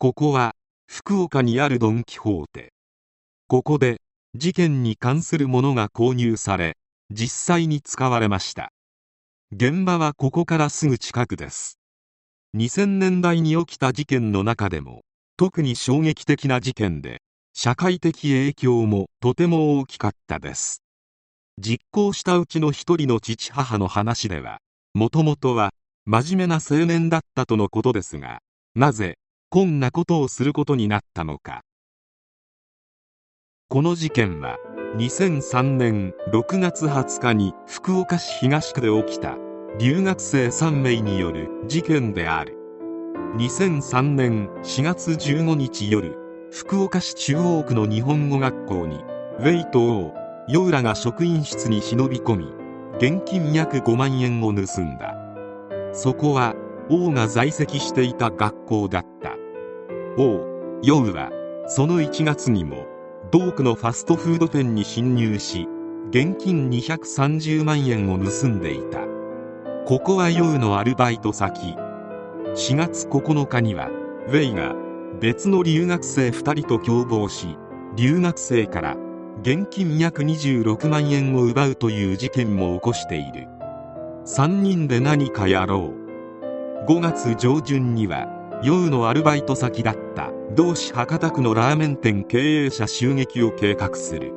ここは福岡にあるドン・キホーテ。ここで事件に関するものが購入され実際に使われました。現場はここからすぐ近くです。2000年代に起きた事件の中でも特に衝撃的な事件で社会的影響もとても大きかったです。実行したうちの一人の父母の話ではもともとは真面目な青年だったとのことですがなぜこんなことをすることになったのか。この事件は2003年6月20日に福岡市東区で起きた留学生3名による事件である。2003年4月15日夜福岡市中央区の日本語学校にウェイトをヨウラが職員室に忍び込み現金約5万円を盗んだ。そこは王が在籍していた学校だった。王ヨウはその1月にも同区のファストフード店に侵入し現金230万円を盗んでいた。ここはヨウのアルバイト先。4月9日にはウェイが別の留学生2人と共謀し留学生から現金約26万円を奪うという事件も起こしている。3人で何かやろう。5月上旬にはヨウのアルバイト先だった同志博多区のラーメン店経営者襲撃を計画する。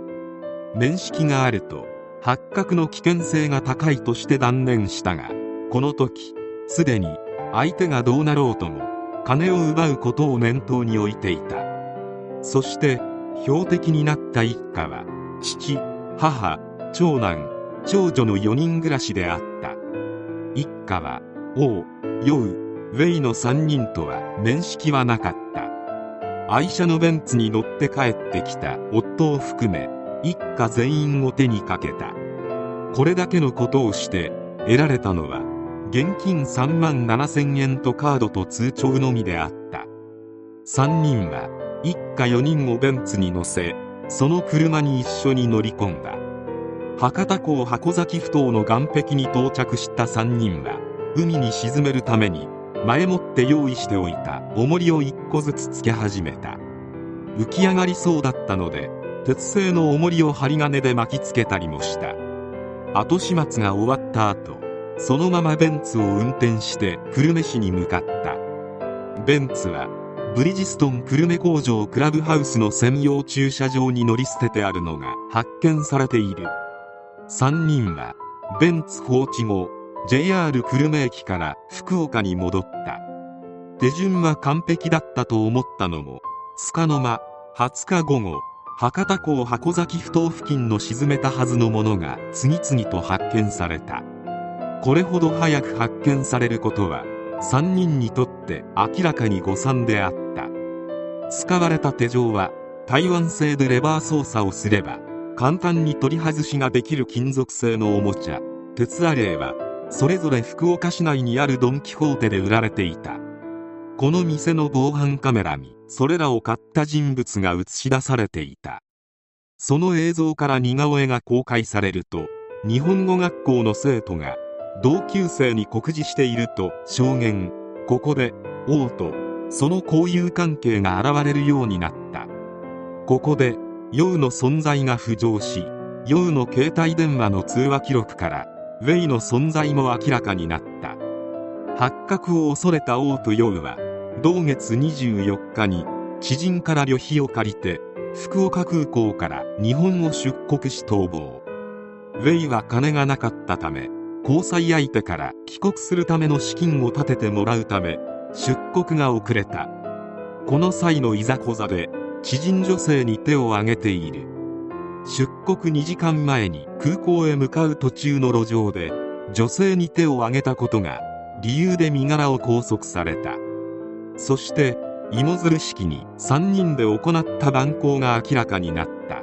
面識があると発覚の危険性が高いとして断念したがこの時すでに相手がどうなろうとも金を奪うことを念頭に置いていた。そして標的になった一家は父母長男長女の4人暮らしであった。一家は王ヨウウェイの3人とは面識はなかった。愛車のベンツに乗って帰ってきた夫を含め一家全員を手にかけた。これだけのことをして得られたのは現金3万7000円とカードと通帳のみであった。3人は一家4人をベンツに乗せその車に一緒に乗り込んだ。博多港箱崎埠頭の岸壁に到着した3人は海に沈めるために前もって用意しておいた重りを1個ずつつけ始めた。浮き上がりそうだったので鉄製の重りを針金で巻きつけたりもした。後始末が終わった後そのままベンツを運転して久留米市に向かった。ベンツはブリヂストン久留米工場クラブハウスの専用駐車場に乗り捨ててあるのが発見されている。3人はベンツ放置後 JR 久留米駅から福岡に戻った。手順は完璧だったと思ったのも束の間20日午後博多港箱崎埠頭付近の沈めたはずのものが次々と発見された。これほど早く発見されることは3人にとって明らかに誤算であった。使われた手錠は台湾製でレバー操作をすれば簡単に取り外しができる金属製のおもちゃ鉄アレイはそれぞれ福岡市内にあるドン・キホーテで売られていた。この店の防犯カメラにそれらを買った人物が映し出されていた。その映像から似顔絵が公開されると日本語学校の生徒が同級生に酷似していると証言。ここで王とその交友関係が現れるようになった。ここでヨウの存在が浮上しヨウの携帯電話の通話記録からウェイの存在も明らかになった。発覚を恐れた王とヨウは同月24日に知人から旅費を借りて福岡空港から日本を出国し逃亡。ウェイは金がなかったため交際相手から帰国するための資金を立ててもらうため出国が遅れた。この際のいざこざで知人女性に手を挙げている。出国2時間前に空港へ向かう途中の路上で女性に手を挙げたことが理由で身柄を拘束された。そして芋づる式に3人で行った蛮行が明らかになった。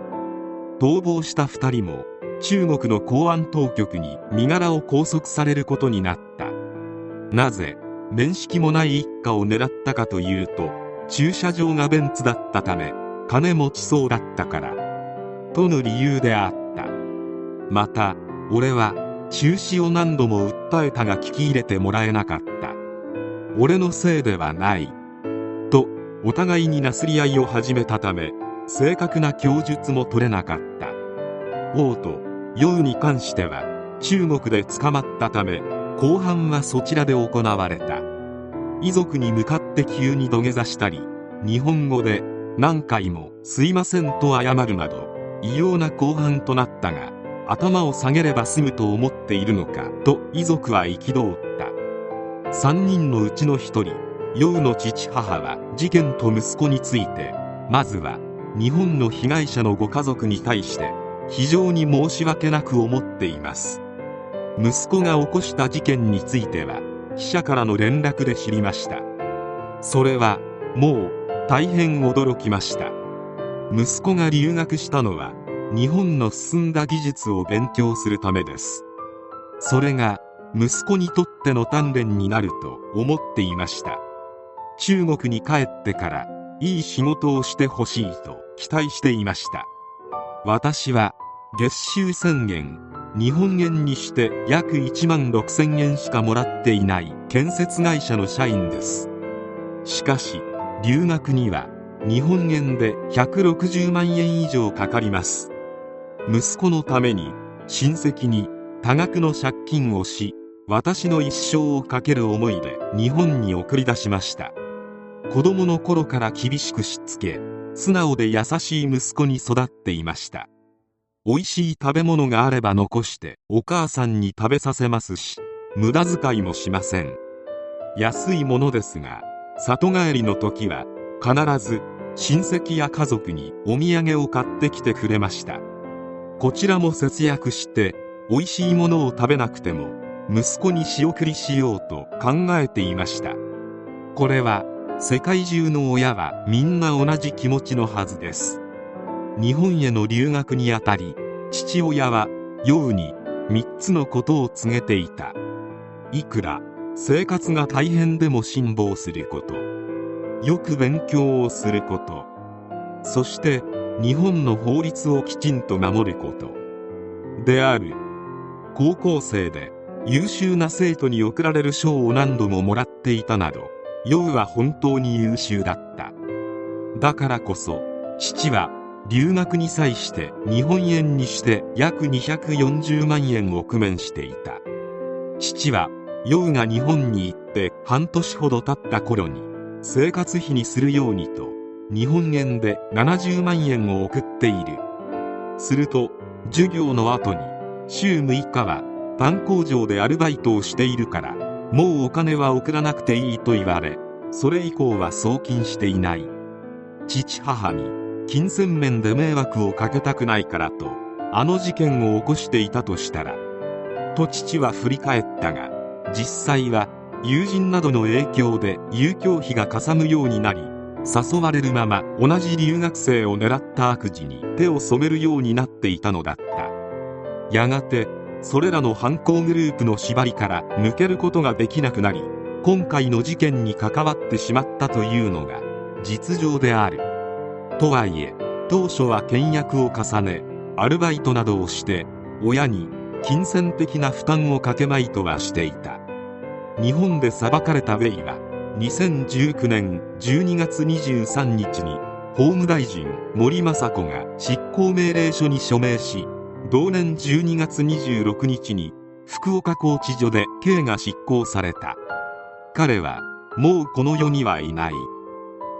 逃亡した2人も中国の公安当局に身柄を拘束されることになった。なぜ面識もない一家を狙ったかというと駐車場がベンツだったため金持ちそうだったから。との理由であった。また俺は中止を何度も訴えたが聞き入れてもらえなかった。俺のせいではない。とお互いになすり合いを始めたため正確な供述も取れなかった。王と陽に関しては中国で捕まったため後半はそちらで行われた。遺族に向かって急に土下座したり日本語で何回も「すいません」と謝るなど異様な後半となったが頭を下げれば済むと思っているのかと遺族は憤った。3人のうちの1人陽の父母は事件と息子についてまずは日本の被害者のご家族に対して非常に申し訳なく思っています。息子が起こした事件については記者からの連絡で知りました。それはもう大変驚きました。息子が留学したのは日本の進んだ技術を勉強するためです。それが息子にとっての鍛錬になると思っていました。中国に帰ってからいい仕事をしてほしいと期待していました。私は月収宣言日本円にして約1万6000円しかもらっていない建設会社の社員です。しかし留学には日本円で160万円以上かかります。息子のために親戚に多額の借金をし私の一生をかける思いで日本に送り出しました。子供の頃から厳しくしつけ素直で優しい息子に育っていました。美味しい食べ物があれば残してお母さんに食べさせますし無駄遣いもしません。安いものですが里帰りの時は必ず親戚や家族にお土産を買ってきてくれました。こちらも節約して美味しいものを食べなくても息子に仕送りしようと考えていました。これは世界中の親はみんな同じ気持ちのはずです。日本への留学にあたり父親は陽に3つのことを告げていた。いくら生活が大変でも辛抱すること。よく勉強をすること。そして日本の法律をきちんと守ること。である。高校生で優秀な生徒に贈られる賞を何度ももらっていたなど陽は本当に優秀だった。だからこそ父は留学に際して日本円にして約240万円を工面していた。父は陽が日本に行って半年ほど経った頃に生活費にするようにと日本円で70万円を送っている。すると授業の後に週6日はパン工場でアルバイトをしているからもうお金は送らなくていいと言われそれ以降は送金していない。父母に金銭面で迷惑をかけたくないからとあの事件を起こしていたとしたらと父は振り返ったが実際は友人などの影響で遊興費がかさむようになり誘われるまま同じ留学生を狙った悪事に手を染めるようになっていたのだった。やがてそれらの犯行グループの縛りから抜けることができなくなり今回の事件に関わってしまったというのが実情である。とはいえ当初は倹約を重ねアルバイトなどをして親に金銭的な負担をかけまいとはしていた。日本で裁かれたウェイは2019年12月23日に法務大臣森雅子が執行命令書に署名し同年12月26日に福岡拘置所で刑が執行された。彼はもうこの世にはいない。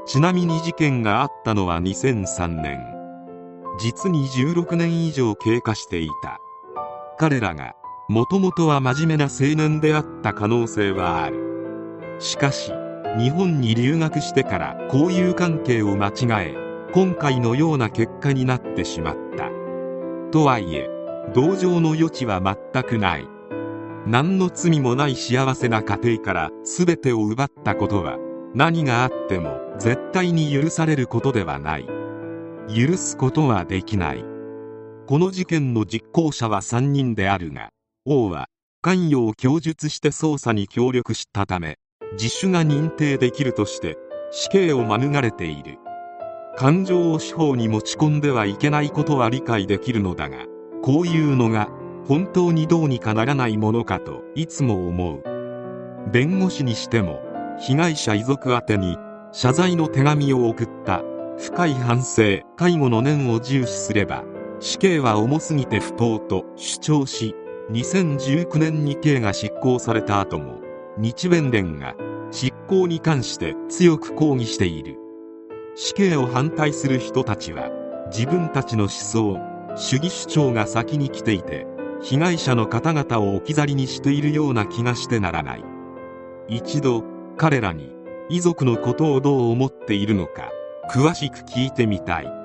ちなみに事件があったのは2003年。実に16年以上経過していた。彼らがもともとは真面目な青年であった可能性はある。しかし日本に留学してから交友関係を間違え今回のような結果になってしまった。とはいえ同情の余地は全くない。何の罪もない幸せな家庭から全てを奪ったことは何があっても絶対に許されることではない。許すことはできない。この事件の実行者は3人であるが王は関与を供述して捜査に協力したため自首が認定できるとして死刑を免れている。感情を司法に持ち込んではいけないことは理解できるのだがこういうのが本当にどうにかならないものかといつも思う。弁護士にしても被害者遺族宛てに謝罪の手紙を送った深い反省介護の念を重視すれば死刑は重すぎて不当と主張し2019年に刑が執行された後も日弁連が執行に関して強く抗議している。死刑を反対する人たちは自分たちの思想主義主張が先に来ていて被害者の方々を置き去りにしているような気がしてならない。一度彼らに遺族のことをどう思っているのか詳しく聞いてみたい。